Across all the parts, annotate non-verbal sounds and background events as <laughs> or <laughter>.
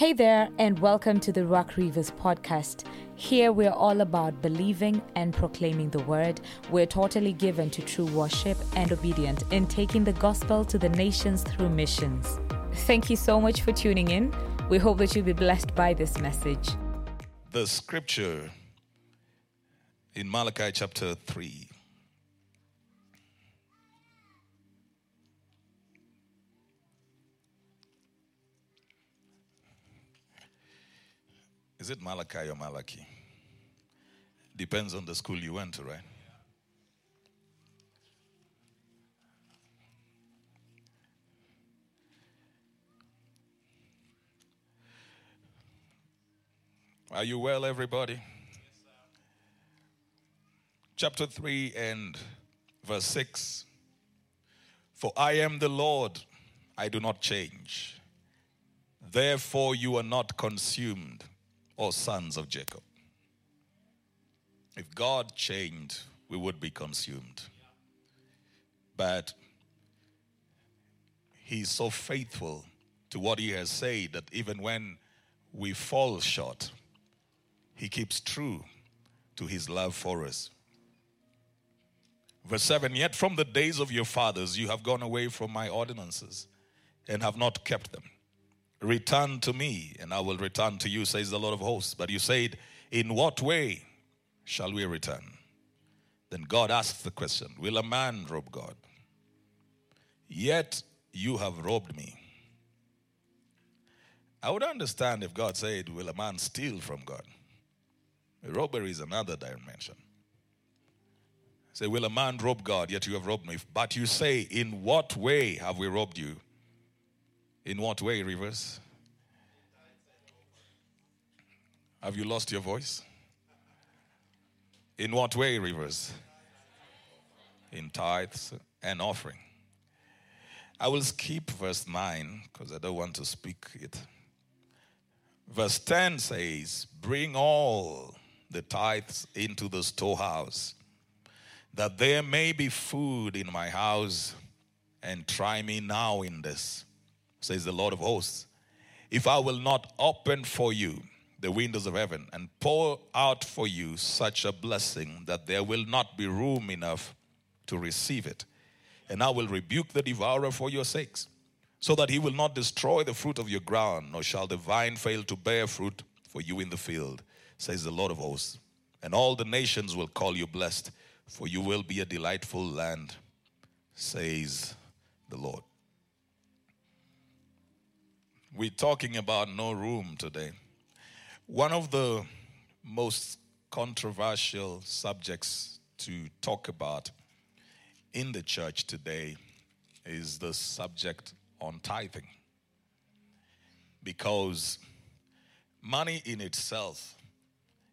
Hey there, and welcome to the Ruach Rivers podcast. Here we're all about believing and proclaiming the word. We're totally given to true worship and obedient in taking the gospel to the nations through missions. Thank you so much for tuning in. We hope that you'll be blessed by this message. The scripture in Malachi chapter 3. Is it Malachi or Malachi? Depends on the school you went to, right? Are you well, everybody? Chapter 3 and verse 6. For I am the Lord, I do not change. Therefore, you are not consumed, O sons of Jacob. If God changed, we would be consumed. But He's so faithful to what He has said that even when we fall short, He keeps true to His love for us. Verse 7 Yet from the days of your fathers you have gone away from my ordinances and have not kept them. Return to me, and I will return to you, says the Lord of hosts. But you said, In what way shall we return? Then God asked the question Will a man rob God? Yet you have robbed me. I would understand if God said, Will a man steal from God? Robbery is another dimension. Say, Will a man rob God? Yet you have robbed me. But you say, In what way have we robbed you? In what way, Rivers? Have you lost your voice? In what way, Rivers? In tithes and offering. I will skip verse 9 because I don't want to speak it. Verse 10 says, Bring all the tithes into the storehouse, that there may be food in my house, and try me now in this says the Lord of hosts, if I will not open for you the windows of heaven and pour out for you such a blessing that there will not be room enough to receive it. And I will rebuke the devourer for your sakes, so that he will not destroy the fruit of your ground, nor shall the vine fail to bear fruit for you in the field, says the Lord of hosts. And all the nations will call you blessed, for you will be a delightful land, says the Lord. We're talking about no room today. One of the most controversial subjects to talk about in the church today is the subject on tithing. Because money in itself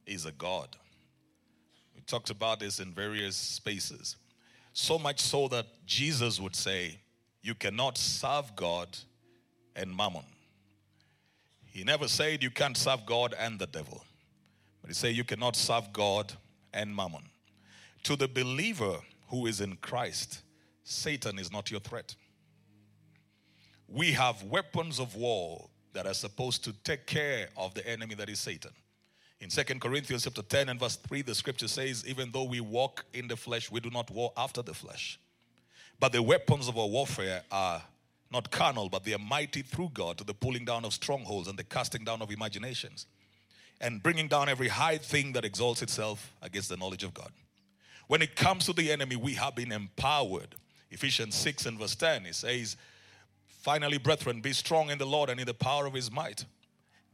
is a God. We talked about this in various spaces. So much so that Jesus would say, You cannot serve God and mammon. He never said you can't serve God and the devil, but he said you cannot serve God and mammon. To the believer who is in Christ, Satan is not your threat. We have weapons of war that are supposed to take care of the enemy that is Satan. In 2 Corinthians chapter 10 and verse 3, the scripture says, Even though we walk in the flesh, we do not war after the flesh. But the weapons of our warfare are not carnal, but they are mighty through God to the pulling down of strongholds and the casting down of imaginations, and bringing down every high thing that exalts itself against the knowledge of God. When it comes to the enemy, we have been empowered. Ephesians 6 and verse 10, it says, Finally, brethren, be strong in the Lord and in the power of his might.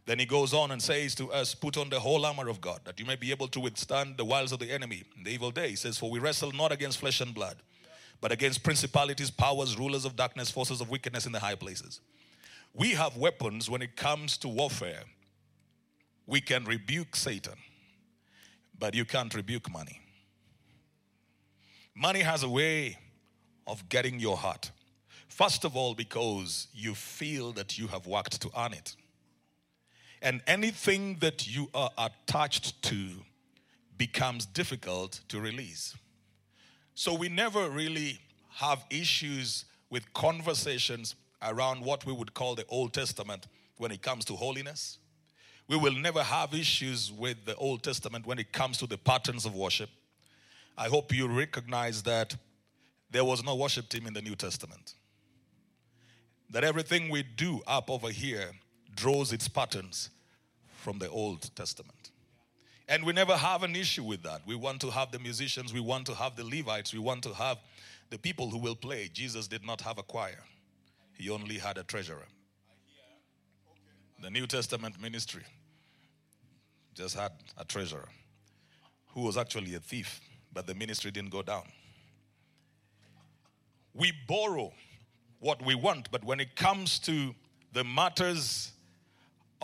Then he goes on and says to us, Put on the whole armor of God, that you may be able to withstand the wiles of the enemy in the evil day. He says, For we wrestle not against flesh and blood but against principalities, powers, rulers of darkness, forces of wickedness in the high places. We have weapons when it comes to warfare. We can rebuke Satan, but you can't rebuke money. Money has a way of getting your heart. First of all, because you feel that you have worked to earn it. And anything that you are attached to becomes difficult to release. So we never really have issues with conversations around what we would call the Old Testament when it comes to holiness. We will never have issues with the Old Testament when it comes to the patterns of worship. I hope you recognize that there was no worship team in the New Testament. That everything we do up over here draws its patterns from the Old Testament. And we never have an issue with that. We want to have the musicians, we want to have the Levites, we want to have the people who will play. Jesus did not have a choir, he only had a treasurer. The New Testament ministry just had a treasurer who was actually a thief, but the ministry didn't go down. We borrow what we want, but when it comes to the matters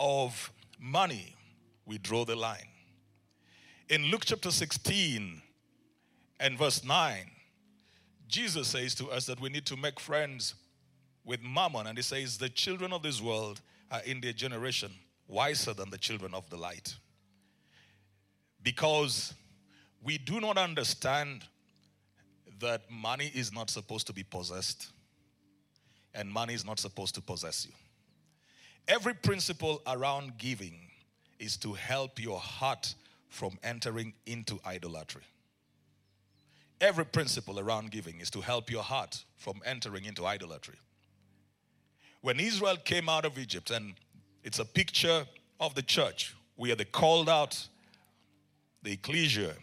of money, we draw the line. In Luke chapter 16 and verse 9, Jesus says to us that we need to make friends with mammon, and he says, The children of this world are in their generation wiser than the children of the light. Because we do not understand that money is not supposed to be possessed, and money is not supposed to possess you. Every principle around giving is to help your heart from entering into idolatry. Every principle around giving is to help your heart from entering into idolatry. When Israel came out of Egypt, and it's a picture of the church, we are the called out, the ecclesia.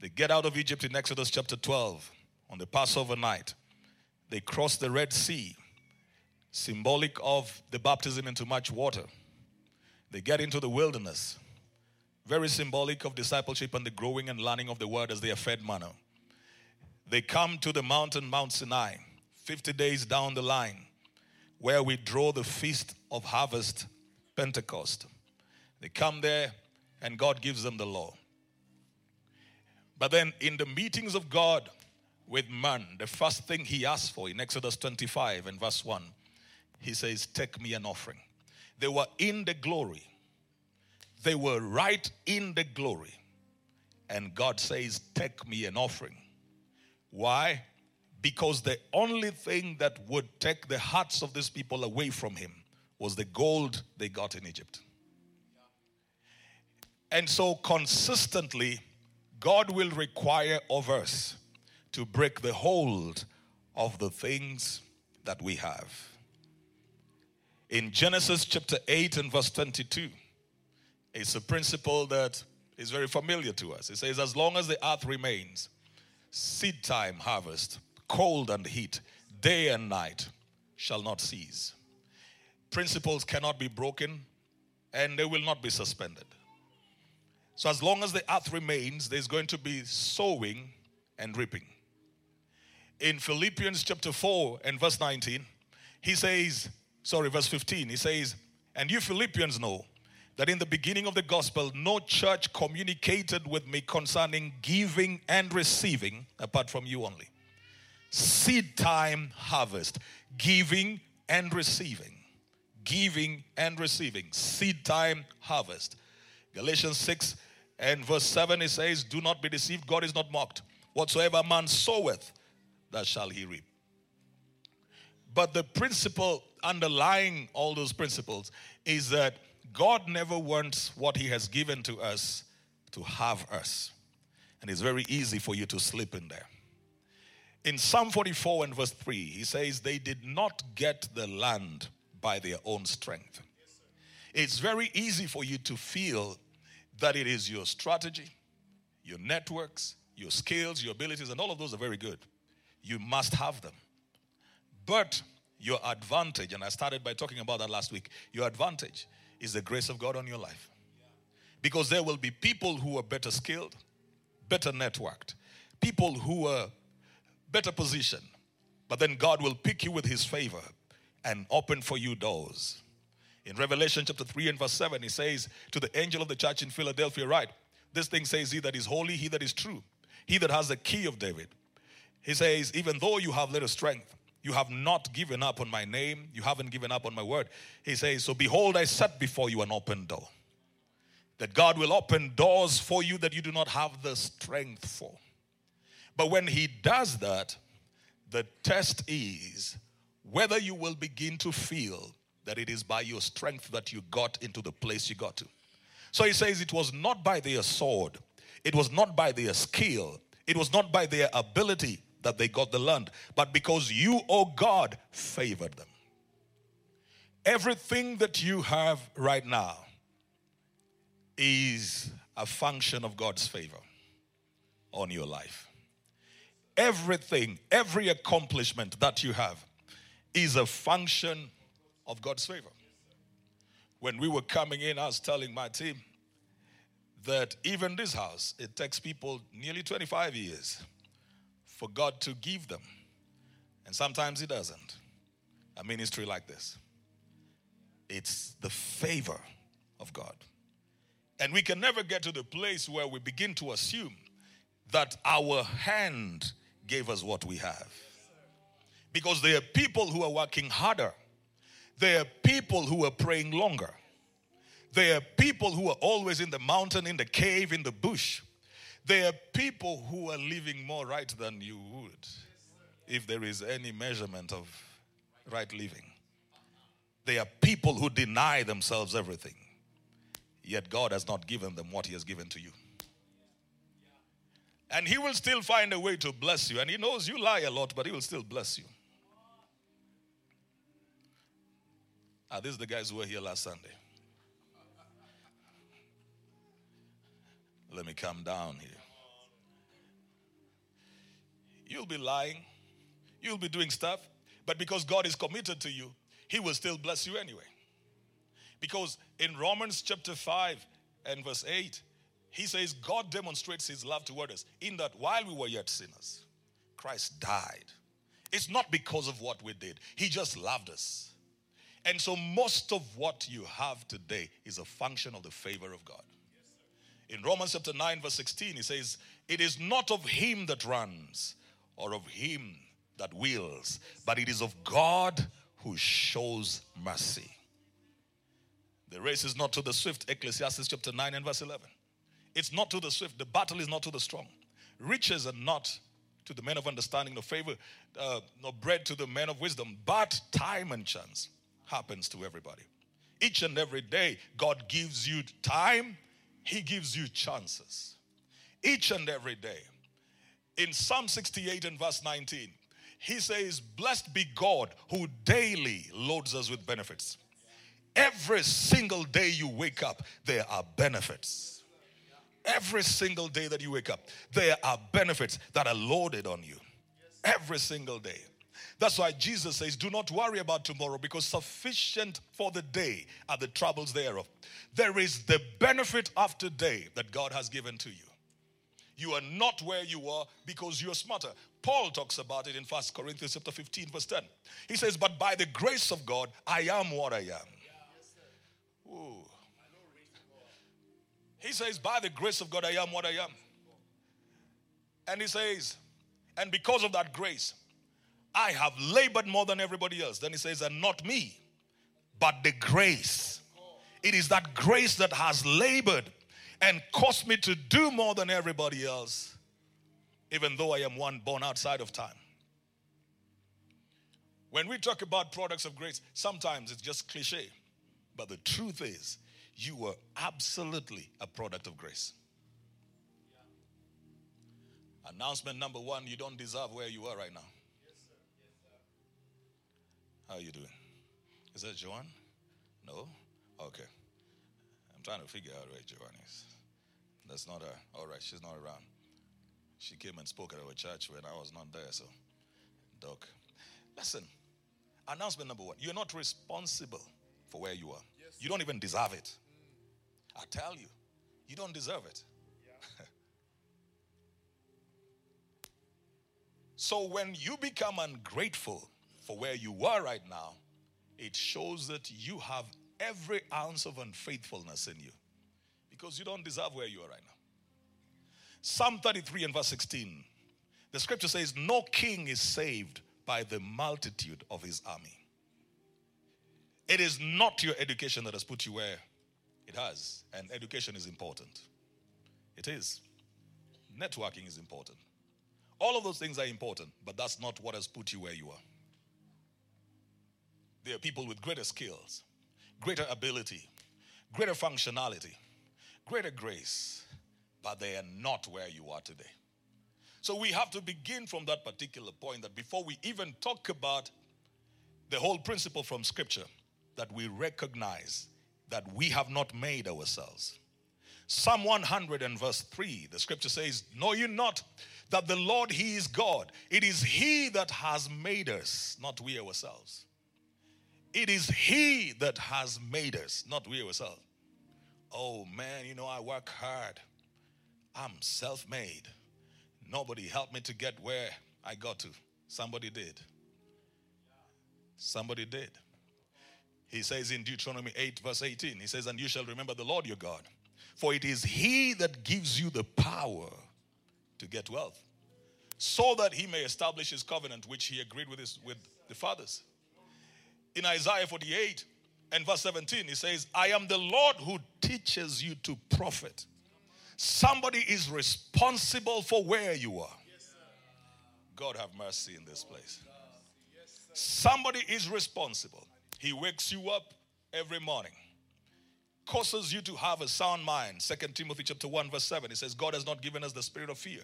They get out of Egypt in Exodus chapter 12 on the Passover night. They cross the Red Sea, symbolic of the baptism into much water. They get into the wilderness, very symbolic of discipleship and the growing and learning of the word as they are fed manna. They come to the mountain, Mount Sinai, 50 days down the line, where we draw the feast of harvest, Pentecost. They come there, and God gives them the law. But then, in the meetings of God with man, the first thing he asks for in Exodus 25 and verse 1, he says, Take me an offering. They were in the glory, they were right in the glory. And God says, Take me an offering. Why? Because the only thing that would take the hearts of these people away from him was the gold they got in Egypt. And so, consistently, God will require of us to break the hold of the things that we have. In Genesis chapter 8 and verse 22, it's a principle that is very familiar to us. It says, As long as the earth remains, seed time, harvest, cold and heat, day and night shall not cease. Principles cannot be broken and they will not be suspended. So, as long as the earth remains, there's going to be sowing and reaping. In Philippians chapter 4 and verse 19, he says, sorry, verse 15, he says, And you Philippians know that in the beginning of the gospel, no church communicated with me concerning giving and receiving apart from you only. Seed time, harvest, giving and receiving. Giving and receiving. Seed time, harvest. Galatians 6 and verse 7 it says, Do not be deceived, God is not mocked. Whatsoever man soweth, that shall he reap. But the principle underlying all those principles is that God never wants what He has given to us to have us. And it's very easy for you to slip in there. In Psalm 44 and verse 3, he says, They did not get the land by their own strength. It's very easy for you to feel that it is your strategy, your networks, your skills, your abilities, and all of those are very good. You must have them. But your advantage, and I started by talking about that last week, your advantage is the grace of God on your life. Because there will be people who are better skilled, better networked, people who are better positioned, but then God will pick you with his favor and open for you doors. In Revelation chapter 3 and verse 7, he says to the angel of the church in Philadelphia, right? This thing says, He that is holy, he that is true, he that has the key of David. He says, Even though you have little strength, you have not given up on my name. You haven't given up on my word. He says, So behold, I set before you an open door. That God will open doors for you that you do not have the strength for. But when He does that, the test is whether you will begin to feel that it is by your strength that you got into the place you got to. So he says it was not by their sword, it was not by their skill, it was not by their ability that they got the land, but because you, oh God, favored them. Everything that you have right now is a function of God's favor on your life. Everything, every accomplishment that you have is a function of God's favor. When we were coming in, I was telling my team that even this house, it takes people nearly 25 years for God to give them. And sometimes He doesn't. A ministry like this. It's the favor of God. And we can never get to the place where we begin to assume that our hand gave us what we have. Because there are people who are working harder, there are people who are praying longer, there are people who are always in the mountain, in the cave, in the bush. There are people who are living more right than you would if there is any measurement of right living. There are people who deny themselves everything, yet God has not given them what He has given to you. And He will still find a way to bless you. And He knows you lie a lot, but He will still bless you. Ah, these are the guys who were here last Sunday. Let me come down here. You'll be lying, you'll be doing stuff, but because God is committed to you, He will still bless you anyway. Because in Romans chapter 5 and verse 8, he says, God demonstrates his love toward us in that while we were yet sinners, Christ died. It's not because of what we did, he just loved us. And so, most of what you have today is a function of the favor of God. In Romans chapter 9, verse 16, he says, It is not of him that runs or of him that wills, but it is of God who shows mercy. The race is not to the swift, Ecclesiastes chapter 9 and verse 11. It's not to the swift, the battle is not to the strong. Riches are not to the men of understanding, nor favor, uh, nor bread to the men of wisdom, but time and chance happens to everybody. Each and every day, God gives you time he gives you chances each and every day. In Psalm 68 and verse 19, he says, Blessed be God who daily loads us with benefits. Every single day you wake up, there are benefits. Every single day that you wake up, there are benefits that are loaded on you. Every single day. That's why Jesus says, Do not worry about tomorrow because sufficient for the day are the troubles thereof. There is the benefit of today that God has given to you. You are not where you are because you're smarter. Paul talks about it in First Corinthians chapter 15, verse 10. He says, But by the grace of God, I am what I am. Ooh. He says, By the grace of God, I am what I am. And he says, And because of that grace, I have labored more than everybody else. Then he says, and not me, but the grace. It is that grace that has labored and caused me to do more than everybody else, even though I am one born outside of time. When we talk about products of grace, sometimes it's just cliche. But the truth is, you were absolutely a product of grace. Announcement number one you don't deserve where you are right now. How are you doing? Is that Joanne? No? Okay. Trying to figure out where Joanne is. That's not her. All right, she's not around. She came and spoke at our church when I was not there, so, Doc. Listen, announcement number one you're not responsible for where you are. Yes. You don't even deserve it. Mm. I tell you, you don't deserve it. Yeah. so when you become ungrateful, for where you are right now, it shows that you have every ounce of unfaithfulness in you because you don't deserve where you are right now. Psalm 33 and verse 16, the scripture says, No king is saved by the multitude of his army. It is not your education that has put you where it has, and education is important. It is. Networking is important. All of those things are important, but that's not what has put you where you are. There are people with greater skills, greater ability, greater functionality, greater grace, but they are not where you are today. So we have to begin from that particular point that before we even talk about the whole principle from Scripture, that we recognize that we have not made ourselves. Psalm 100 and verse 3, the scripture says, Know you not that the Lord, He is God? It is He that has made us, not we ourselves. It is He that has made us, not we ourselves. Oh man, you know, I work hard. I'm self made. Nobody helped me to get where I got to. Somebody did. Somebody did. He says in Deuteronomy 8, verse 18, he says, And you shall remember the Lord your God, for it is He that gives you the power to get wealth, so that He may establish His covenant, which He agreed with, his, with the fathers. In Isaiah 48 and verse 17, He says, I am the Lord who teaches you to profit. Somebody is responsible for where you are. God have mercy in this place. Somebody is responsible. He wakes you up every morning, causes you to have a sound mind. Second Timothy chapter 1, verse 7. He says, God has not given us the spirit of fear,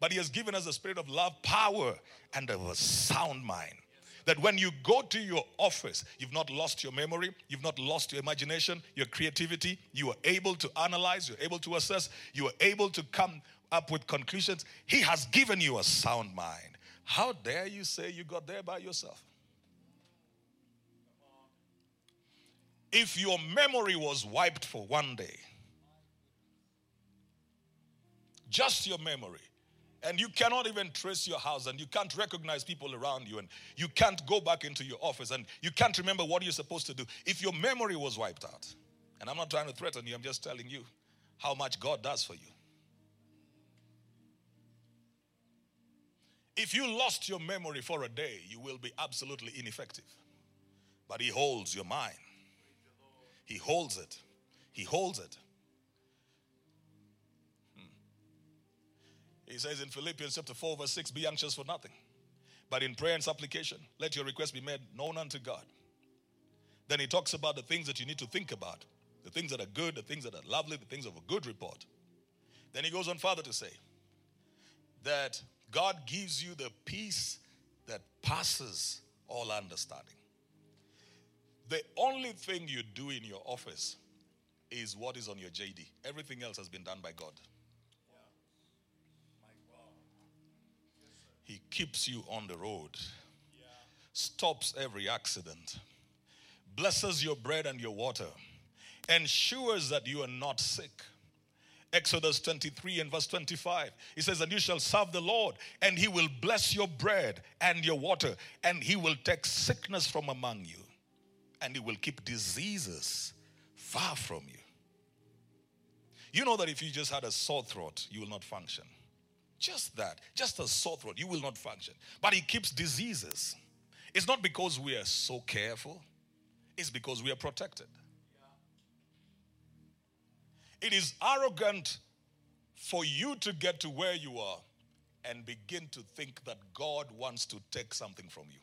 but He has given us the spirit of love, power, and of a sound mind. That when you go to your office, you've not lost your memory, you've not lost your imagination, your creativity, you are able to analyze, you're able to assess, you are able to come up with conclusions. He has given you a sound mind. How dare you say you got there by yourself? If your memory was wiped for one day, just your memory, and you cannot even trace your house and you can't recognize people around you and you can't go back into your office and you can't remember what you're supposed to do. If your memory was wiped out and i'm not trying to threaten you i'm just telling you how much god does for you. If you lost your memory for a day you will be absolutely ineffective. But he holds your mind. He holds it. He holds it He says in Philippians chapter 4, verse 6, be anxious for nothing. But in prayer and supplication, let your request be made known unto God. Then he talks about the things that you need to think about, the things that are good, the things that are lovely, the things of a good report. Then he goes on further to say that God gives you the peace that passes all understanding. The only thing you do in your office is what is on your JD. Everything else has been done by God. He keeps you on the road, stops every accident, blesses your bread and your water, ensures that you are not sick. Exodus 23 and verse 25. He says, And you shall serve the Lord, and he will bless your bread and your water, and he will take sickness from among you, and he will keep diseases far from you. You know that if you just had a sore throat, you will not function. Just that, just a sore throat, you will not function. But he keeps diseases. It's not because we are so careful, it's because we are protected. It is arrogant for you to get to where you are and begin to think that God wants to take something from you.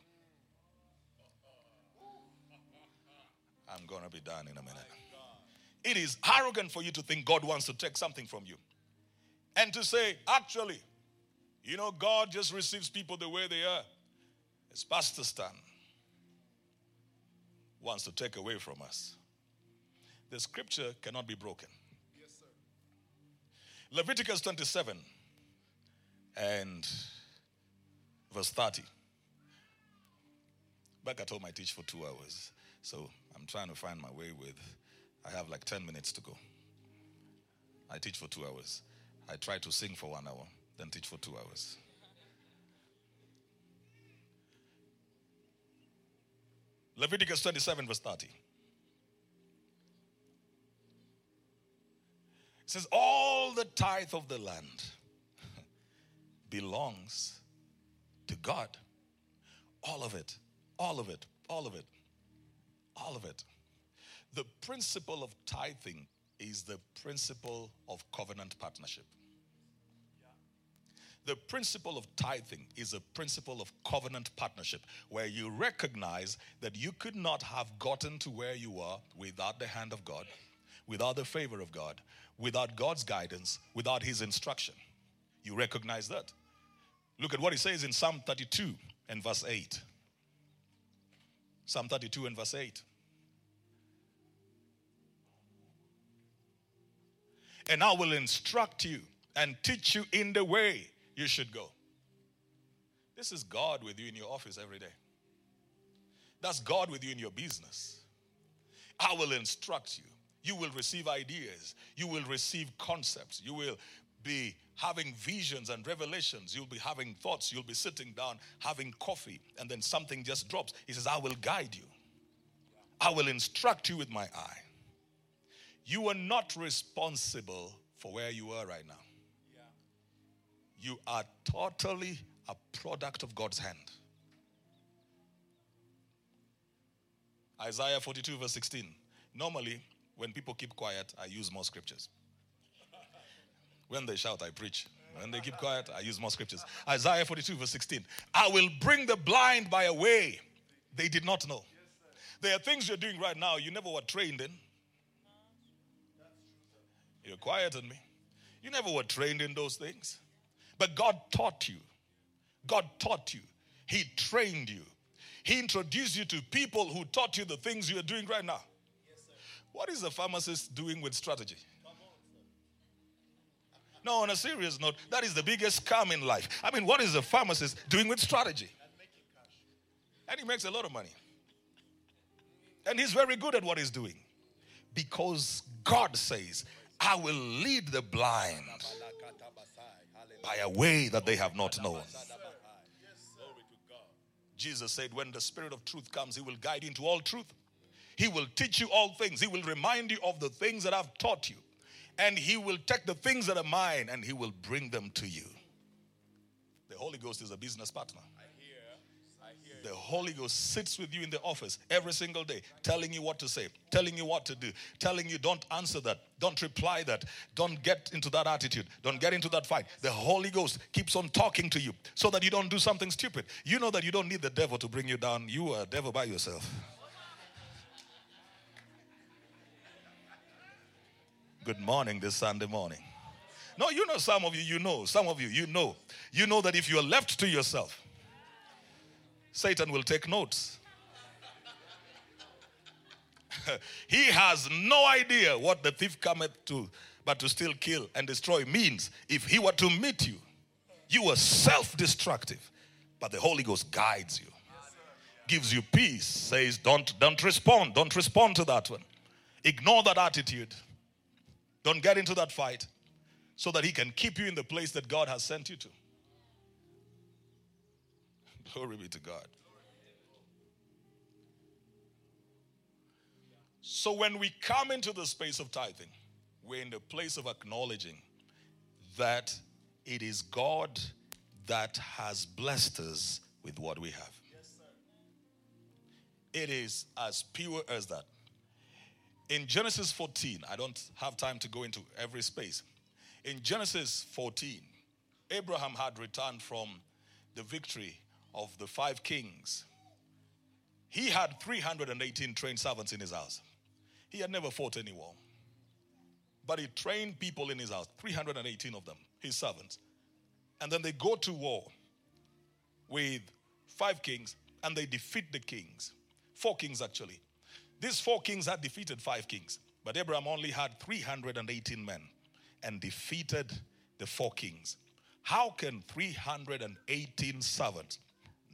I'm going to be done in a minute. It is arrogant for you to think God wants to take something from you and to say, actually, you know, God just receives people the way they are. As Pastor Stan wants to take away from us. The scripture cannot be broken. Yes, sir. Leviticus 27 and verse 30. Back at home, I teach for two hours. So I'm trying to find my way with, I have like 10 minutes to go. I teach for two hours. I try to sing for one hour, then teach for two hours. Leviticus 27, verse 30. It says, All the tithe of the land <laughs> belongs to God. All of it, all of it, all of it, all of it. The principle of tithing is the principle of covenant partnership. The principle of tithing is a principle of covenant partnership where you recognize that you could not have gotten to where you are without the hand of God, without the favor of God, without God's guidance, without His instruction. You recognize that. Look at what He says in Psalm 32 and verse 8. Psalm 32 and verse 8. And I will instruct you and teach you in the way you should go. This is God with you in your office every day. That's God with you in your business. I will instruct you. You will receive ideas. You will receive concepts. You will be having visions and revelations. You'll be having thoughts. You'll be sitting down having coffee, and then something just drops. He says, I will guide you. I will instruct you with my eye. You are not responsible for where you are right now. You are totally a product of God's hand. Isaiah 42, verse 16. Normally, when people keep quiet, I use more scriptures. <laughs> When they shout, I preach. When they keep quiet, I use more scriptures. Isaiah 42, verse 16. I will bring the blind by a way they did not know. There are things you're doing right now you never were trained in. You're me. You never were trained in those things. But God taught you. God taught you. He trained you. He introduced you to people who taught you the things you are doing right now. What is a pharmacist doing with strategy? No, on a serious note, that is the biggest scam in life. I mean, what is a pharmacist doing with strategy? And he makes a lot of money. And he's very good at what he's doing. Because God says, I will lead the blind by a way that they have not known. Jesus said, When the Spirit of truth comes, He will guide you into all truth. He will teach you all things. He will remind you of the things that I've taught you. And He will take the things that are mine and He will bring them to you. The Holy Ghost is a business partner. The Holy Ghost sits with you in the office every single day, telling you what to say, telling you what to do, telling you don't answer that, don't reply that, don't get into that attitude, don't get into that fight. The Holy Ghost keeps on talking to you so that you don't do something stupid. You know that you don't need the devil to bring you down, you are a devil by yourself. Good morning this Sunday morning. No, you know, some of you, you know, some of you, you know. You know that if you are left to yourself, Satan will take notes. <laughs> he has no idea what the thief cometh to, but to still kill, and destroy means. If he were to meet you, you are self destructive, but the Holy Ghost guides you, gives you peace, says, don't, don't respond, don't respond to that one. Ignore that attitude. Don't get into that fight so that he can keep you in the place that God has sent you to. Glory be to God. So when we come into the space of tithing, we're in the place of acknowledging that it is God that has blessed us with what we have. It is as pure as that. In Genesis 14, I don't have time to go into every space. In Genesis 14, Abraham had returned from the victory of the five kings, he had 318 trained servants in his house. He had never fought any war. But he trained people in his house, 318 of them, his servants. And then they go to war with five kings and they defeat the kings. Four kings, actually. These four kings had defeated five kings, but Abraham only had 318 men and defeated the four kings. How can 318 servants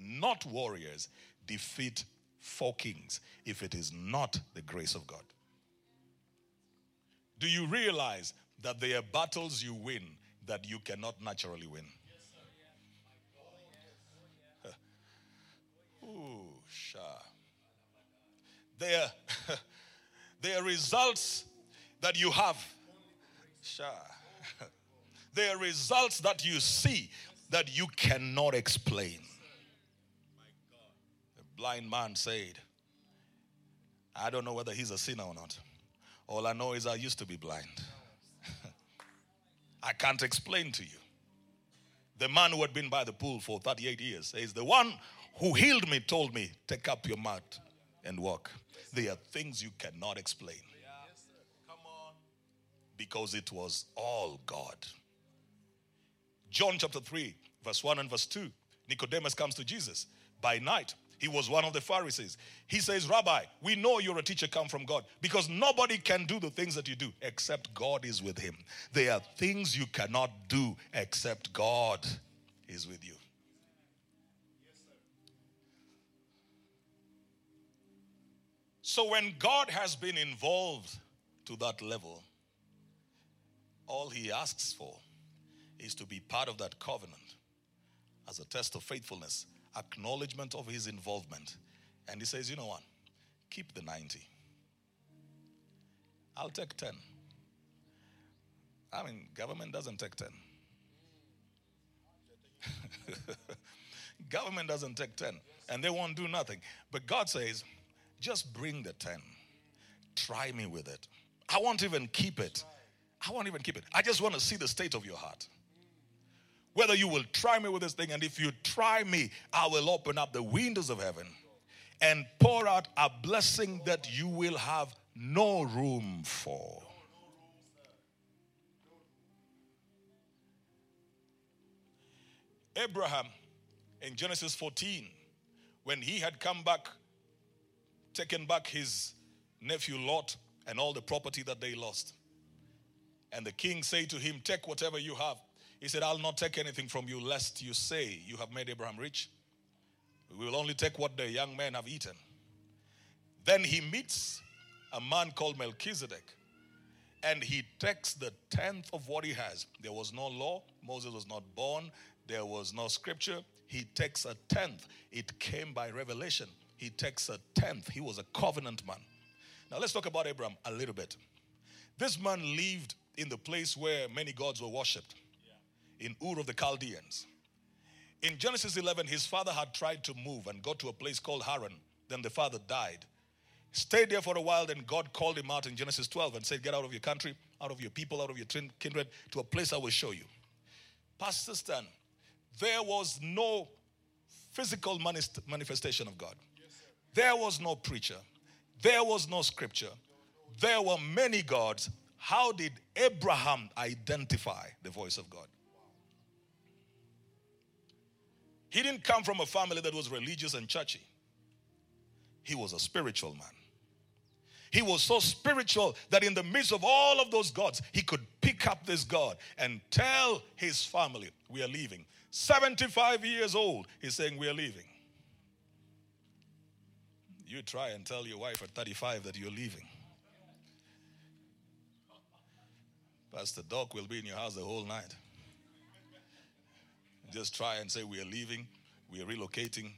not warriors, defeat four kings if it is not the grace of God. Do you realize that there are battles you win that you cannot naturally win? Ooh, sha. There, <laughs> there are results that you have. Sha. <laughs> There are results that you see that you cannot explain blind man said, I don't know whether he's a sinner or not. All I know is I used to be blind. <laughs> I can't explain to you The man who had been by the pool for 38 years says, The one who healed me told me, Take up your mat and walk. There are things you cannot explain. Because it was all God. John chapter 3, verse 1 and verse 2. Nicodemus comes to Jesus by night. He was one of the Pharisees. He says, Rabbi, we know you're a teacher come from God because nobody can do the things that you do except God is with him. There are things you cannot do except God is with you. So when God has been involved to that level, all he asks for is to be part of that covenant as a test of faithfulness, acknowledgement of his involvement. And he says, You know what? Keep the 90. I'll take 10. I mean, government doesn't take 10. <laughs> government doesn't take 10 and they won't do nothing. But God says, just bring the 10. Try me with it. I won't even keep it. I won't even keep it. I just want to see the state of your heart. Whether you will try me with this thing, and if you try me, I will open up the windows of heaven and pour out a blessing that you will have no room for. Abraham in Genesis 14, when he had come back, taken back his nephew Lot and all the property that they lost. And the king said to him, Take whatever you have. He said, I'll not take anything from you, lest you say you have made Abraham rich. We will only take what the young men have eaten. Then he meets a man called Melchizedek, and he takes the tenth of what he has. There was no law, Moses was not born, there was no scripture. He takes a tenth. It came by revelation. He takes a tenth. He was a covenant man. Now let's talk about Abraham a little bit. This man lived in the place where many gods were worshipped in Ur of the Chaldeans. In Genesis 11, his father had tried to move and got to a place called Haran. Then the father died. Stayed there for a while, then God called him out in Genesis 12 and said, Get out of your country, out of your people, out of your kindred, to a place I will show you. Pastor Stan, there was no physical manifestation of God. There was no preacher. There was no scripture. There were many gods. How did Abraham identify the voice of God? He didn't come from a family that was religious and churchy. He was a spiritual man. He was so spiritual that in the midst of all of those gods, he could pick up this God and tell his family, We are leaving. 75 years old, he's saying, We are leaving. You try and tell your wife at 35 that you're leaving. Pastor Doc will be in your house the whole night. Just try and say, We are leaving, we are relocating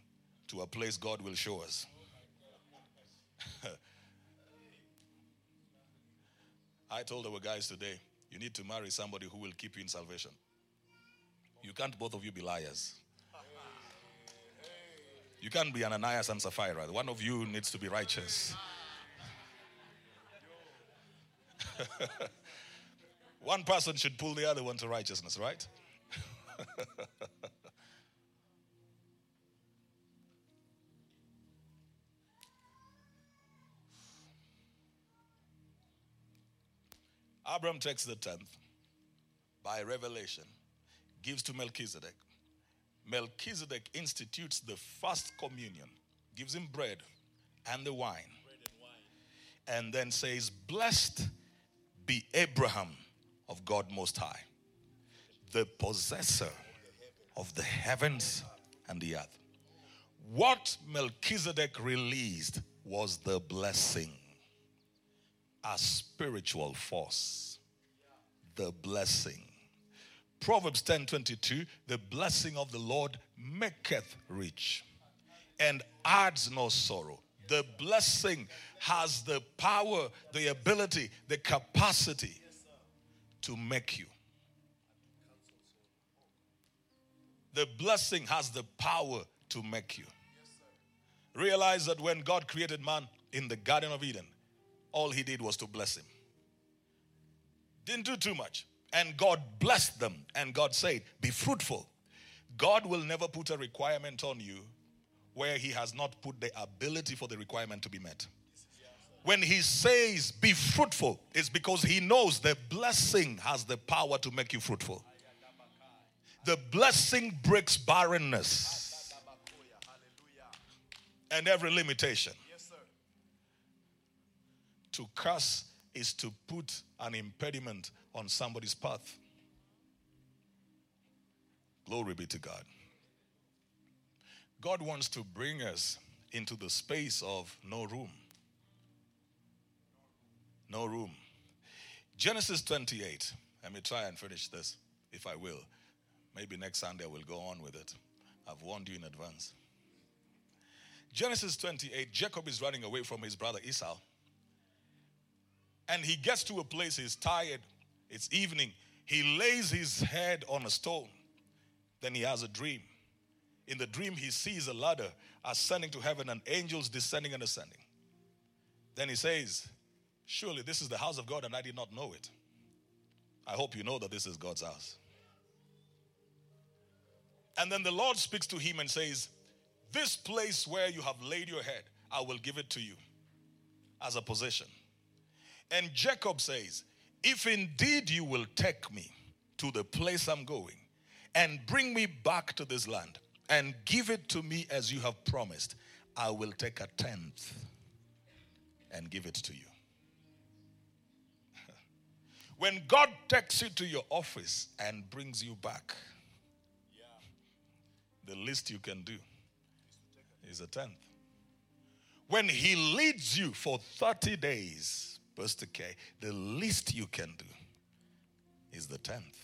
to a place God will show us. <laughs> I told our guys today, you need to marry somebody who will keep you in salvation. You can't both of you be liars. You can't be Ananias and Sapphira. One of you needs to be righteous. <laughs> one person should pull the other one to righteousness, right? <laughs> <laughs> Abram takes the tenth by revelation, gives to Melchizedek. Melchizedek institutes the first communion, gives him bread and the wine, and, wine. and then says, Blessed be Abraham of God Most High the possessor of the heavens and the earth. What Melchizedek released was the blessing, a spiritual force. The blessing. Proverbs 10 22, the blessing of the Lord maketh rich and adds no sorrow. The blessing has the power, the ability, the capacity to make you The blessing has the power to make you. Realize that when God created man in the Garden of Eden, all he did was to bless him. Didn't do too much. And God blessed them. And God said, Be fruitful, God will never put a requirement on you where He has not put the ability for the requirement to be met. When He says, be fruitful, it's because He knows the blessing has the power to make you fruitful. The blessing breaks barrenness and every limitation. To curse is to put an impediment on somebody's path. Glory be to God. God wants to bring us into the space of no room. No room. Genesis 28. Let me try and finish this, if I will. Maybe next Sunday I will go on with it. I've warned you in advance. Genesis 28, Jacob is running away from his brother Esau. And he gets to a place, he's tired, it's evening. He lays his head on a stone. Then he has a dream. In the dream, he sees a ladder ascending to heaven and angels descending and ascending. Then he says, Surely this is the house of God, and I did not know it. I hope you know that this is God's house. And then the Lord speaks to him and says, This place where you have laid your head, I will give it to you as a possession. And Jacob says, If indeed you will take me to the place I'm going and bring me back to this land and give it to me as you have promised, I will take a tenth and give it to you. <laughs> when God takes you to your office and brings you back, the least you can do is a tenth. When He leads you for 30 days, Pastor K, the least you can do is the tenth.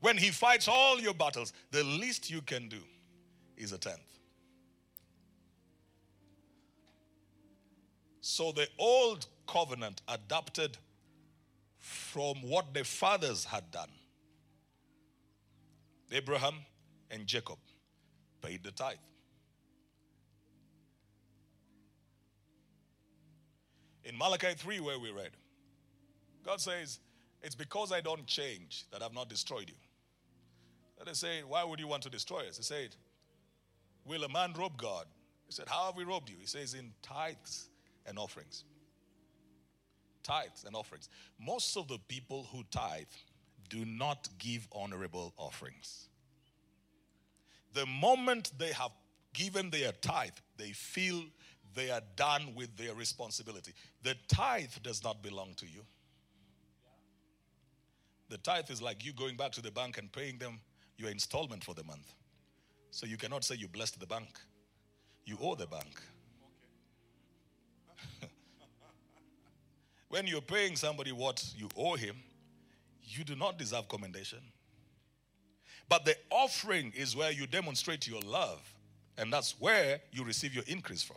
When He fights all your battles, the least you can do is a tenth. So the old covenant adapted from what the fathers had done Abraham and Jacob paid the tithe. In Malachi 3, where we read, God says, It's because I don't change that I've not destroyed you. And they say, Why would you want to destroy us? He said, Will a man rob God? He said, How have we robbed you? He says, In tithes and offerings. Tithes and offerings. Most of the people who tithe do not give honorable offerings. The moment they have given their tithe, they feel they are done with their responsibility. The tithe does not belong to you. The tithe is like you going back to the bank and paying them your installment for the month. So you cannot say you blessed the bank. You owe the bank. <laughs> when you're paying somebody what you owe him, you do not deserve commendation. But the offering is where you demonstrate your love, and that's where you receive your increase from.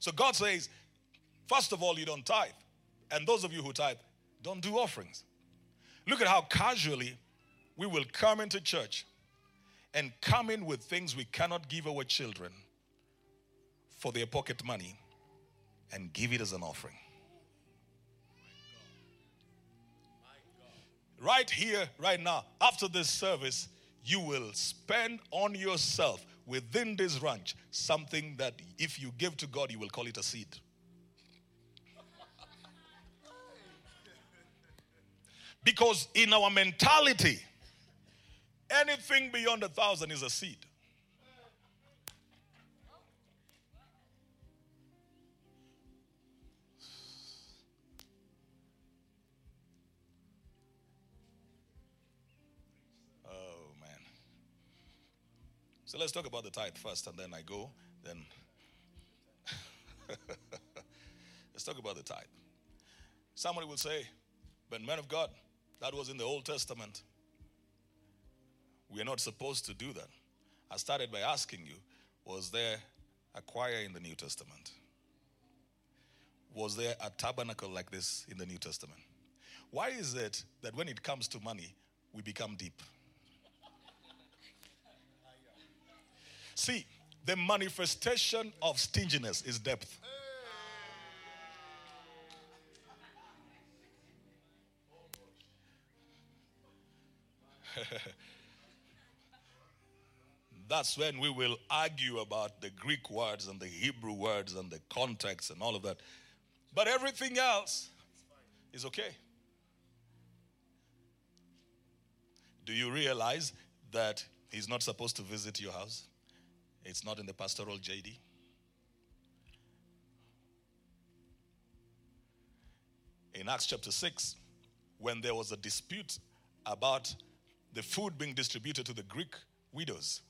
So God says, first of all, you don't tithe. And those of you who tithe, don't do offerings. Look at how casually we will come into church and come in with things we cannot give our children for their pocket money and give it as an offering. Right here, right now, after this service, you will spend on yourself within this ranch something that if you give to God, you will call it a seed. Because in our mentality, anything beyond a thousand is a seed. So let's talk about the tithe first, and then I go. Then <laughs> let's talk about the tithe. Somebody will say, but man of God, that was in the Old Testament. We are not supposed to do that. I started by asking you, was there a choir in the New Testament? Was there a tabernacle like this in the New Testament? Why is it that when it comes to money, we become deep? See, the manifestation of stinginess is depth. <laughs> that's when we will argue about the Greek words and the Hebrew words and the context and all of that. But everything else is okay. Do you realize that he's not supposed to visit your house? It's not in the pastoral JD. In Acts chapter 6, when there was a dispute about the food being distributed to the Greek widows,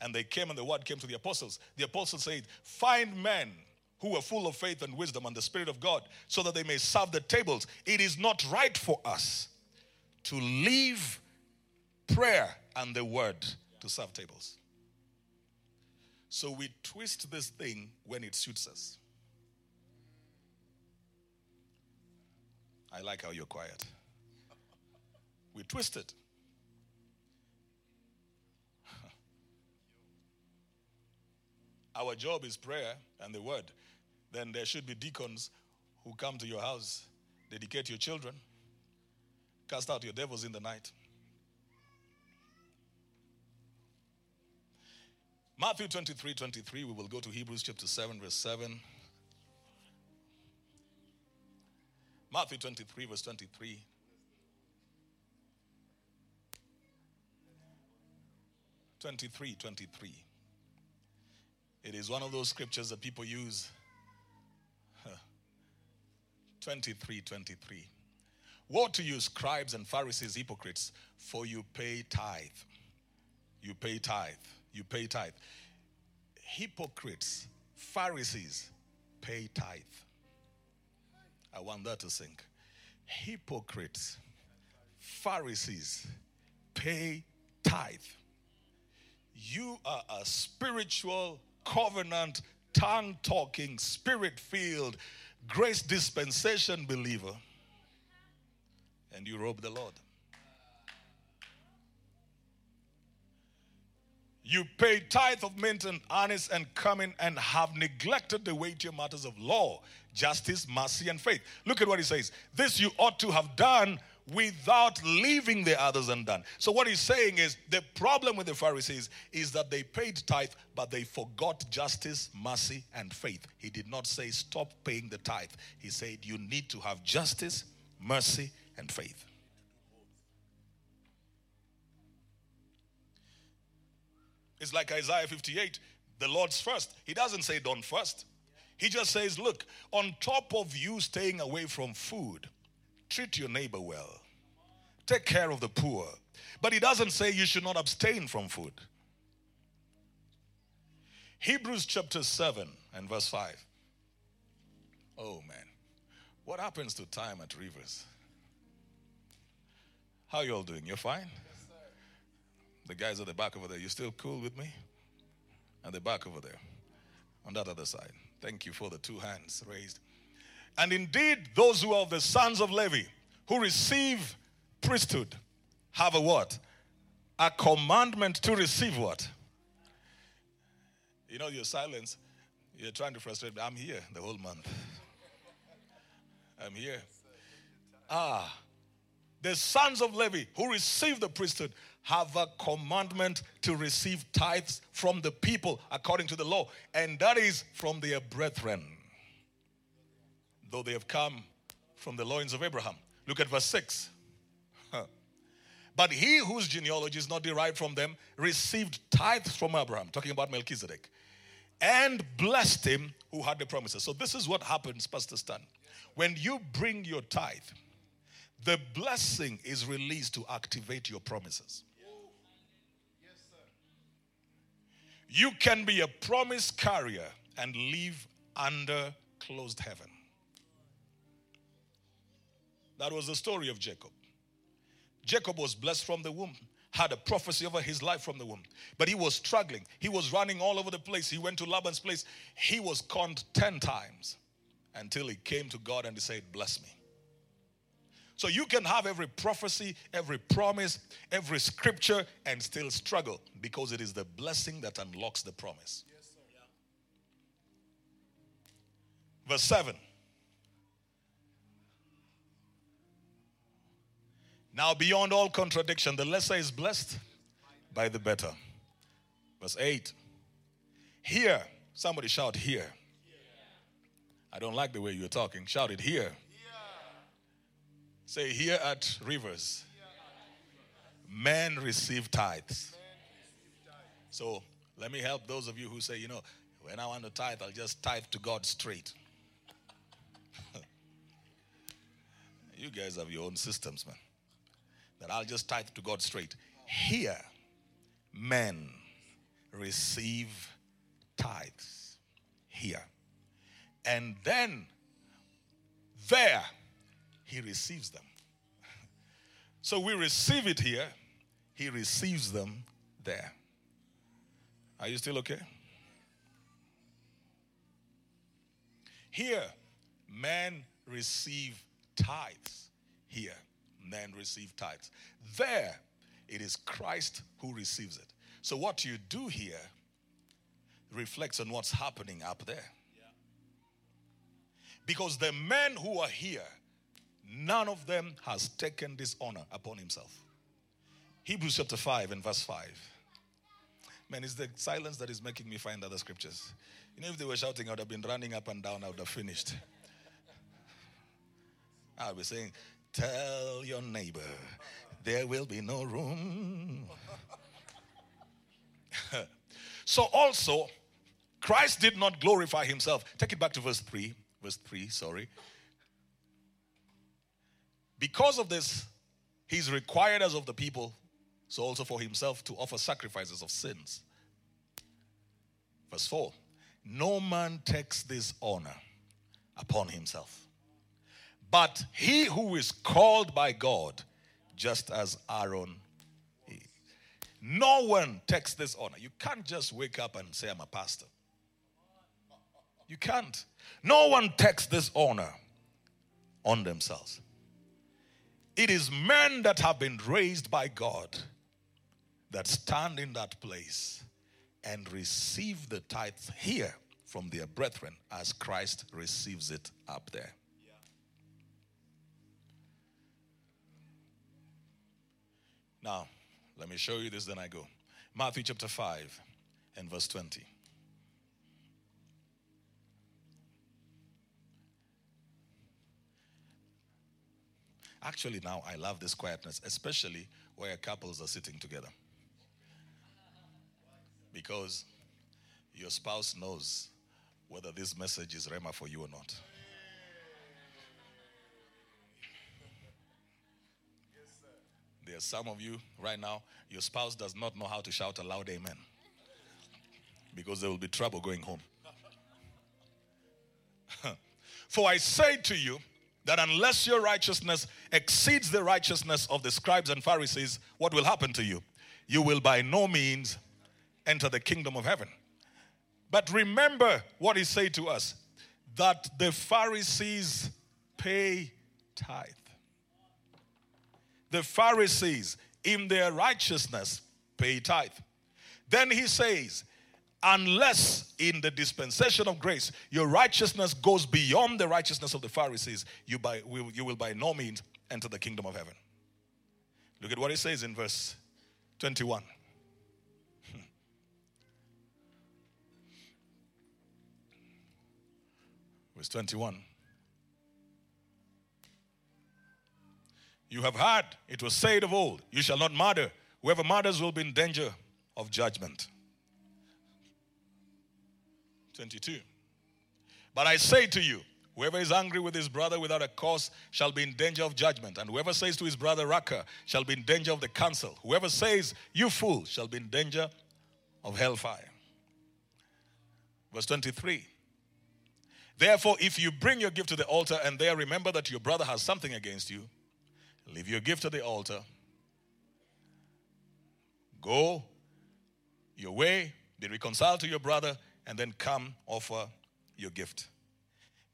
and they came and the word came to the apostles, the apostles said, Find men who are full of faith and wisdom and the Spirit of God, so that they may serve the tables. It is not right for us to leave prayer and the word to serve tables. So we twist this thing when it suits us. I like how you're quiet. We twist it. <laughs> Our job is prayer and the word. Then there should be deacons who come to your house, dedicate your children, cast out your devils in the night. Matthew 23 23, we will go to Hebrews chapter 7, verse 7. Matthew 23, verse 23. Twenty-three, twenty-three. It is one of those scriptures that people use. 23, 23. Woe to you, scribes and Pharisees, hypocrites, for you pay tithe. You pay tithe you pay tithe. Hypocrites, Pharisees, pay tithe. I want that to sink. Hypocrites, Pharisees, pay tithe. You are a spiritual, covenant, tongue talking, spirit filled, grace dispensation believer, and you rob the Lord. You pay tithe of mint and anise and cumin and have neglected the weightier matters of law, justice, mercy, and faith. Look at what he says. This you ought to have done without leaving the others undone. So, what he's saying is the problem with the Pharisees is that they paid tithe, but they forgot justice, mercy, and faith. He did not say stop paying the tithe, he said you need to have justice, mercy, and faith. It's like Isaiah 58, the Lord's first. He doesn't say don't first. He just says, look, on top of you staying away from food, treat your neighbor well. Take care of the poor. But he doesn't say you should not abstain from food. Hebrews chapter 7 and verse 5. Oh man, what happens to time at Rivers? How you all doing? You're fine? The guys at the back over there, you still cool with me? At the back over there, on that other side. Thank you for the two hands raised. And indeed, those who are the sons of Levi, who receive priesthood, have a what? A commandment to receive what? You know, your silence, you're trying to frustrate me. I'm here the whole month. I'm here. Ah, the sons of Levi who receive the priesthood have a commandment to receive tithes from the people according to the law, and that is from their brethren, though they have come from the loins of Abraham. Look at verse 6. But he whose genealogy is not derived from them received tithes from Abraham, talking about Melchizedek, and blessed him who had the promises. So, this is what happens, Pastor Stan. When you bring your tithe, the blessing is released to activate your promises. You can be a promise carrier and live under closed heaven. That was the story of Jacob. Jacob was blessed from the womb, had a prophecy over his life from the womb, but he was struggling. He was running all over the place. He went to Laban's place. He was conned 10 times until he came to God and he said, Bless me. So you can have every prophecy, every promise, every scripture, and still struggle because it is the blessing that unlocks the promise. Yes, yeah. Verse 7. Now, beyond all contradiction, the lesser is blessed by the better. Verse 8. Here, somebody shout here. I don't like the way you're talking. Shout it here. Say here at Rivers. Men receive tithes. So let me help those of you who say, you know, when I want to tithe, I'll just tithe to God straight. <laughs> you guys have your own systems, man. That I'll just tithe to God straight. Here, men receive tithes. Here. And then, there, he receives them. So we receive it here, he receives them there. Are you still okay? Here, men receive tithes. Here, men receive tithes. There, it is Christ who receives it. So, what you do here reflects on what's happening up there. Because the men who are here, none of them has taken this honor upon himself. Hebrews chapter 5 and verse 5. Man, it's the silence that is making me find other scriptures. You know, if they were shouting, I would have been running up and down, I would have finished. I be saying, Tell your neighbor, there will be no room. <laughs> so, also, Christ did not glorify himself. Take it back to verse 3. Verse 3, sorry. Because of this, he's required as of the people, so also for himself to offer sacrifices of sins. Verse 4 No man takes this honor upon himself, but he who is called by God, just as Aaron. No one takes this honor. You can't just wake up and say, I'm a pastor. You can't. No one takes this honor on themselves. It is men that have been raised by God that stand in that place and receive the tithes here from their brethren as Christ receives it up there. Now, let me show you this, then I go. Matthew chapter 5 and verse 20. Actually, now I love this quietness, especially where couples are sitting together. Because your spouse knows whether this message is Rhema for you or not. There are some of you right now, your spouse does not know how to shout a loud amen because there will be trouble going home. <laughs> For I say to you that unless your righteousness exceeds the righteousness of the scribes and Pharisees, what will happen to you? You will by no means enter the kingdom of heaven. But remember what he said to us that the Pharisees pay tithe. The Pharisees, in their righteousness, pay tithe. Then he says, unless in the dispensation of grace your righteousness goes beyond the righteousness of the Pharisees, you, by, you will by no means enter the kingdom of heaven. Look at what he says in verse 21. <laughs> Verse 21. You have heard, it was said of old, you shall not murder. Whoever murders will be in danger of judgment. 22. But I say to you, whoever is angry with his brother without a cause shall be in danger of judgment. And whoever says to his brother, Raca, shall be in danger of the council. Whoever says, You fool, shall be in danger of hellfire. Verse 23. Therefore, if you bring your gift to the altar and there remember that your brother has something against you, leave your gift at the altar. Go your way, be reconciled to your brother, and then come offer your gift.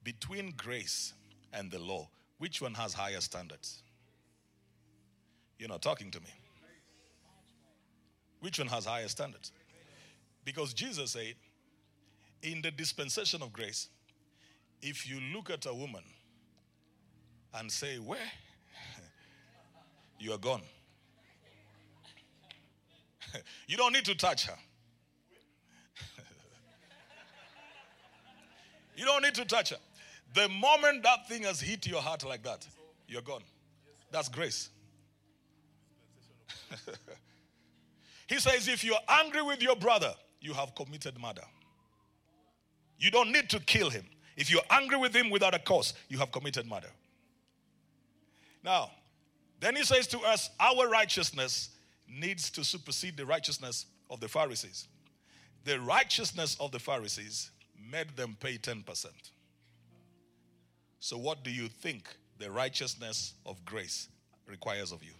Between grace and the law, which one has higher standards? You're not talking to me. Which one has higher standards? Because Jesus said, in the dispensation of grace, if you look at a woman and say, Where? <laughs> you are gone. <laughs> you don't need to touch her. You don't need to touch her. The moment that thing has hit your heart like that, you're gone. That's grace. <laughs> he says, if you're angry with your brother, you have committed murder. You don't need to kill him. If you're angry with him without a cause, you have committed murder. Now, then he says to us, our righteousness needs to supersede the righteousness of the Pharisees. The righteousness of the Pharisees made them pay 10%. So, what do you think the righteousness of grace requires of you?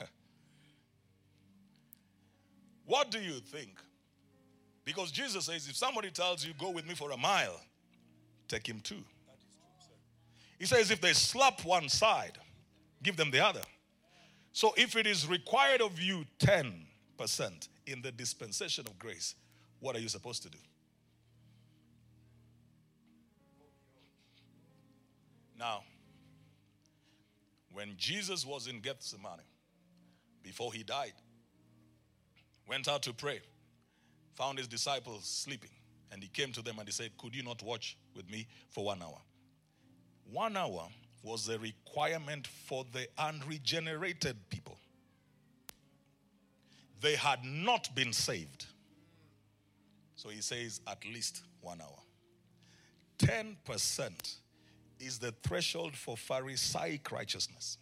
<laughs> what do you think? Because Jesus says, if somebody tells you, go with me for a mile, take him two. He says, if they slap one side, give them the other. So if it is required of you 10% in the dispensation of grace, what are you supposed to do? Now, when Jesus was in Gethsemane, before he died, went out to pray, found his disciples sleeping, and he came to them and he said, Could you not watch with me for one hour? One hour was a requirement for the unregenerated people. They had not been saved. So he says at least one hour. 10% is the threshold for Pharisaic righteousness.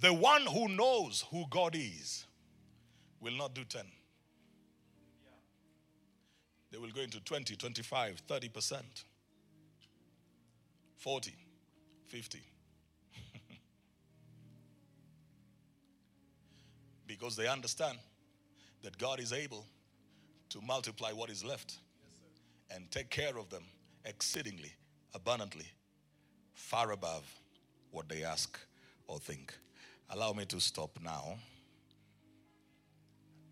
The one who knows who God is will not do 10. They will go into 20, 25, 30%, 40, 50. <laughs> because they understand that God is able to multiply what is left yes, and take care of them exceedingly, abundantly, far above what they ask or think. Allow me to stop now.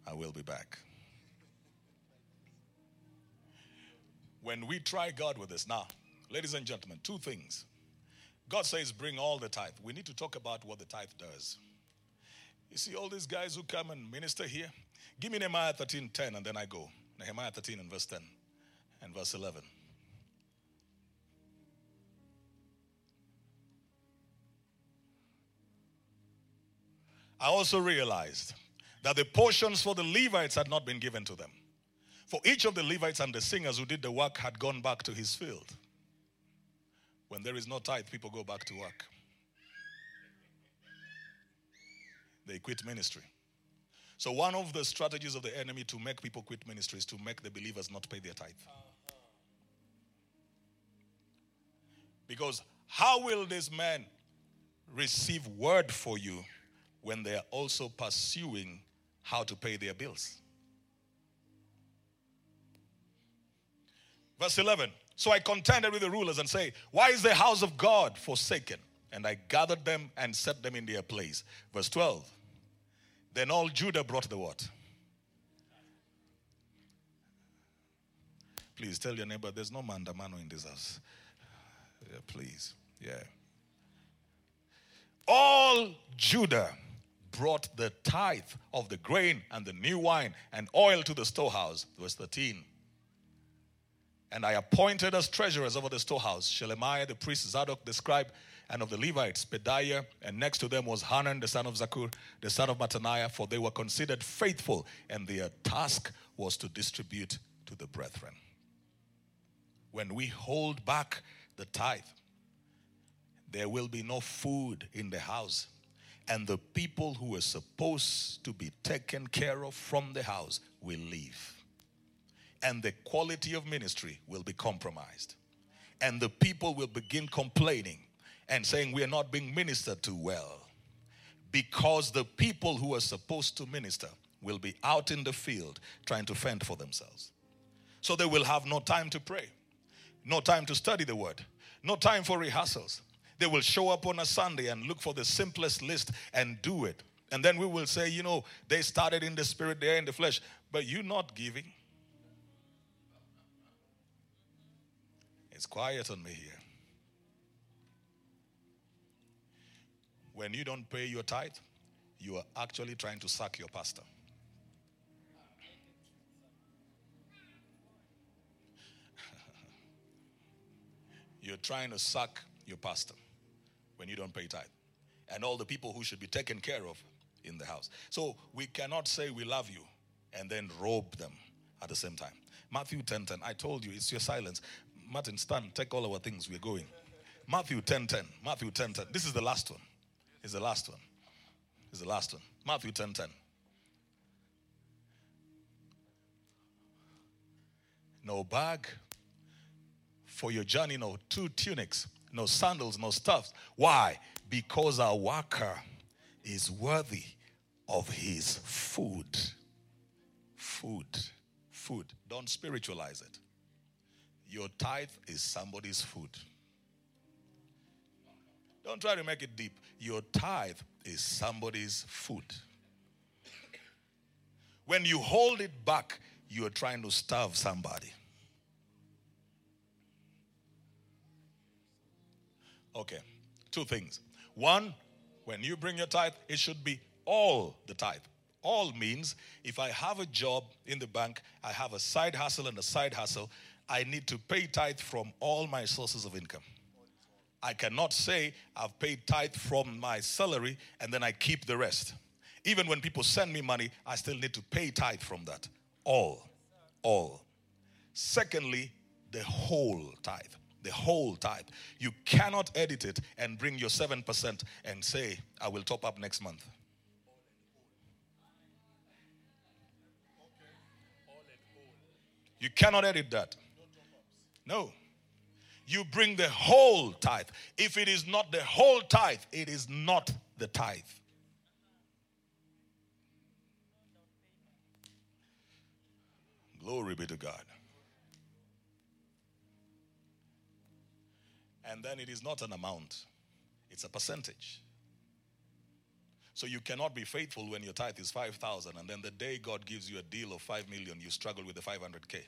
I will be back. when we try God with this. Now, ladies and gentlemen, two things. God says, bring all the tithe. We need to talk about what the tithe does. You see, all these guys who come and minister here, give me Nehemiah 13 10, and then I go. Nehemiah 13 and verse 10 and verse 11. I also realized that the portions for the Levites had not been given to them. For each of the Levites and the singers who did the work had gone back to his field. When there is no tithe, people go back to work. They quit ministry. So, one of the strategies of the enemy to make people quit ministry is to make the believers not pay their tithe. Because how will these men receive word for you when they are also pursuing how to pay their bills? Verse 11. So I contended with the rulers and say, Why is the house of God forsaken? And I gathered them and set them in their place. Verse 12. Then all Judah brought the what? Please tell your neighbor there's no maandamano in this house. Yeah, please. Yeah. All Judah brought the tithe of the grain and the new wine and oil to the storehouse. Verse 13. And I appointed as treasurers over the storehouse Shelemiah the priest, Zadok the scribe, and of the Levites, Pedaiah, and next to them was Hanan the son of Zakur, the son of Mattaniah, for they were considered faithful, and their task was to distribute to the brethren. When we hold back the tithe, there will be no food in the house. And the people who are supposed to be taken care of from the house will leave and the quality of ministry will be compromised. And the people will begin complaining and saying, We are not being ministered to well. Because the people who are supposed to minister will be out in the field trying to fend for themselves. So they will have no time to pray, no time to study the word, no time for rehearsals. They will show up on a Sunday and look for the simplest list and do it. And then we will say, you know, they started in the spirit, they're in the flesh, but you're not giving. It's quiet on me here. When you don't pay your tithe, you are actually trying to suck your pastor. <laughs> You're trying to suck your pastor when you don't pay tithe and all the people who should be taken care of in the house. So we cannot say we love you and then robe them at the same time. Matthew 10 10. I told you, it's your silence. Martin, stand, take all our things, we're going. Matthew 10 10. Matthew 10 10. This is the last one. It's the last one. It's the last one. Matthew 10 10. No bag for your journey, no two tunics, no sandals, no stuffs. Why? Because our worker is worthy of his food. Food. Food. Don't spiritualize it. Your tithe is somebody's food. Don't try to make it deep. Your tithe is somebody's food. When you hold it back, you're trying to starve somebody. Okay, two things. One, when you bring your tithe, it should be all the tithe. All means if I have a job in the bank, I have a side hustle and a side hustle, I need to pay tithe from all my sources of income. I cannot say I've paid tithe from my salary and then I keep the rest. Even when people send me money, I still need to pay tithe from that. All. All. Secondly, the whole tithe the whole tithe. You cannot edit it and bring your 7% and say, I will top up next month. You cannot edit that. No. You bring the whole tithe. If it is not the whole tithe, it is not the tithe. Glory be to God. And then it is not an amount, it's a percentage. So you cannot be faithful when your tithe is 5,000 and then the day God gives you a deal of 5 million, you struggle with the 500K.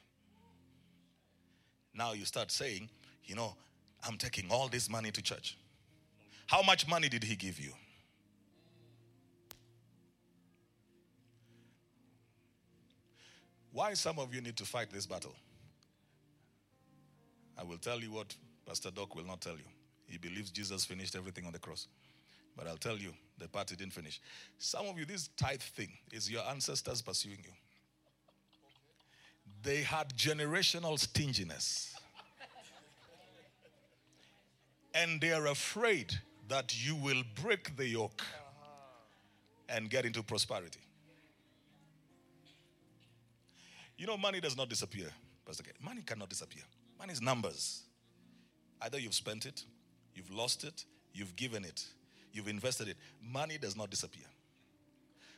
Now you start saying, you know, I'm taking all this money to church. How much money did he give you? Why some of you need to fight this battle? I will tell you what Pastor Doc will not tell you. He believes Jesus finished everything on the cross. But I'll tell you, the part he didn't finish. Some of you, this tithe thing is your ancestors pursuing you. They had generational stinginess. And they are afraid that you will break the yoke and get into prosperity. You know, money does not disappear. Money cannot disappear. Money is numbers. Either you've spent it, you've lost it, you've given it, you've invested it. Money does not disappear.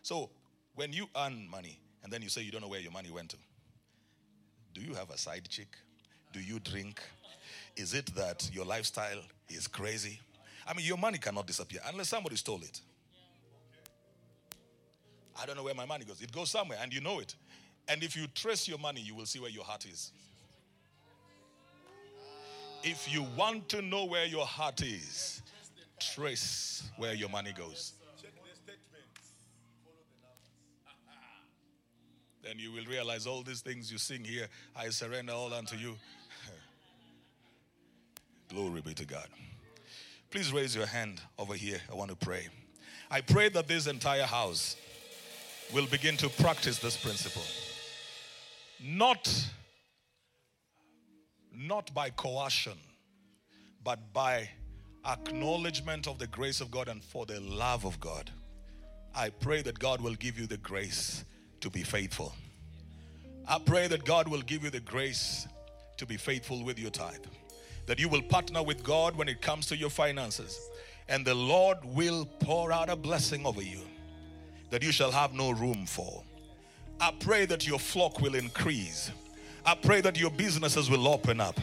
So when you earn money and then you say you don't know where your money went to, do you have a side chick? Do you drink? Is it that your lifestyle is crazy? I mean, your money cannot disappear unless somebody stole it. I don't know where my money goes. It goes somewhere and you know it. And if you trace your money, you will see where your heart is. If you want to know where your heart is, trace where your money goes. Then you will realize all these things you sing here, I surrender all unto you. <laughs> Glory be to God. Please raise your hand over here. I want to pray. I pray that this entire house will begin to practice this principle. Not not by coercion, but by acknowledgement of the grace of God and for the love of God. I pray that God will give you the grace to be faithful. I pray that God will give you the grace to be faithful with your tithe. That you will partner with God when it comes to your finances. And the Lord will pour out a blessing over you that you shall have no room for. I pray that your flock will increase I pray that your businesses will open up.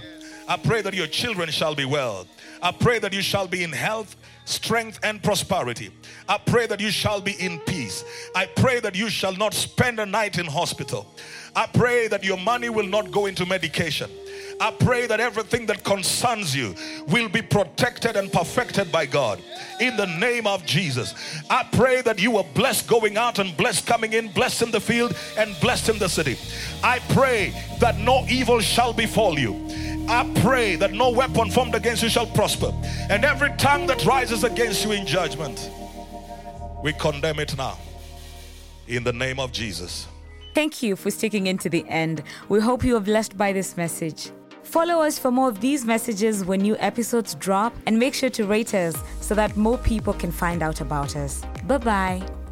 I pray that your children shall be well. I pray that you shall be in health, strength, and prosperity. I pray that you shall be in peace. I pray that you shall not spend a night in hospital. I pray that your money will not go into medication. I pray that everything that concerns you will be protected and perfected by God. In the name of Jesus. I pray that you are blessed going out and blessed coming in, blessed in the field and blessed in the city. I pray that no evil shall befall you. I pray that no weapon formed against you shall prosper. And every tongue that rises against you in judgment, we condemn it now. In the name of Jesus. Thank you for sticking in to the end. We hope you are blessed by this message. Follow us for more of these messages when new episodes drop and make sure to rate us so that more people can find out about us. Bye bye.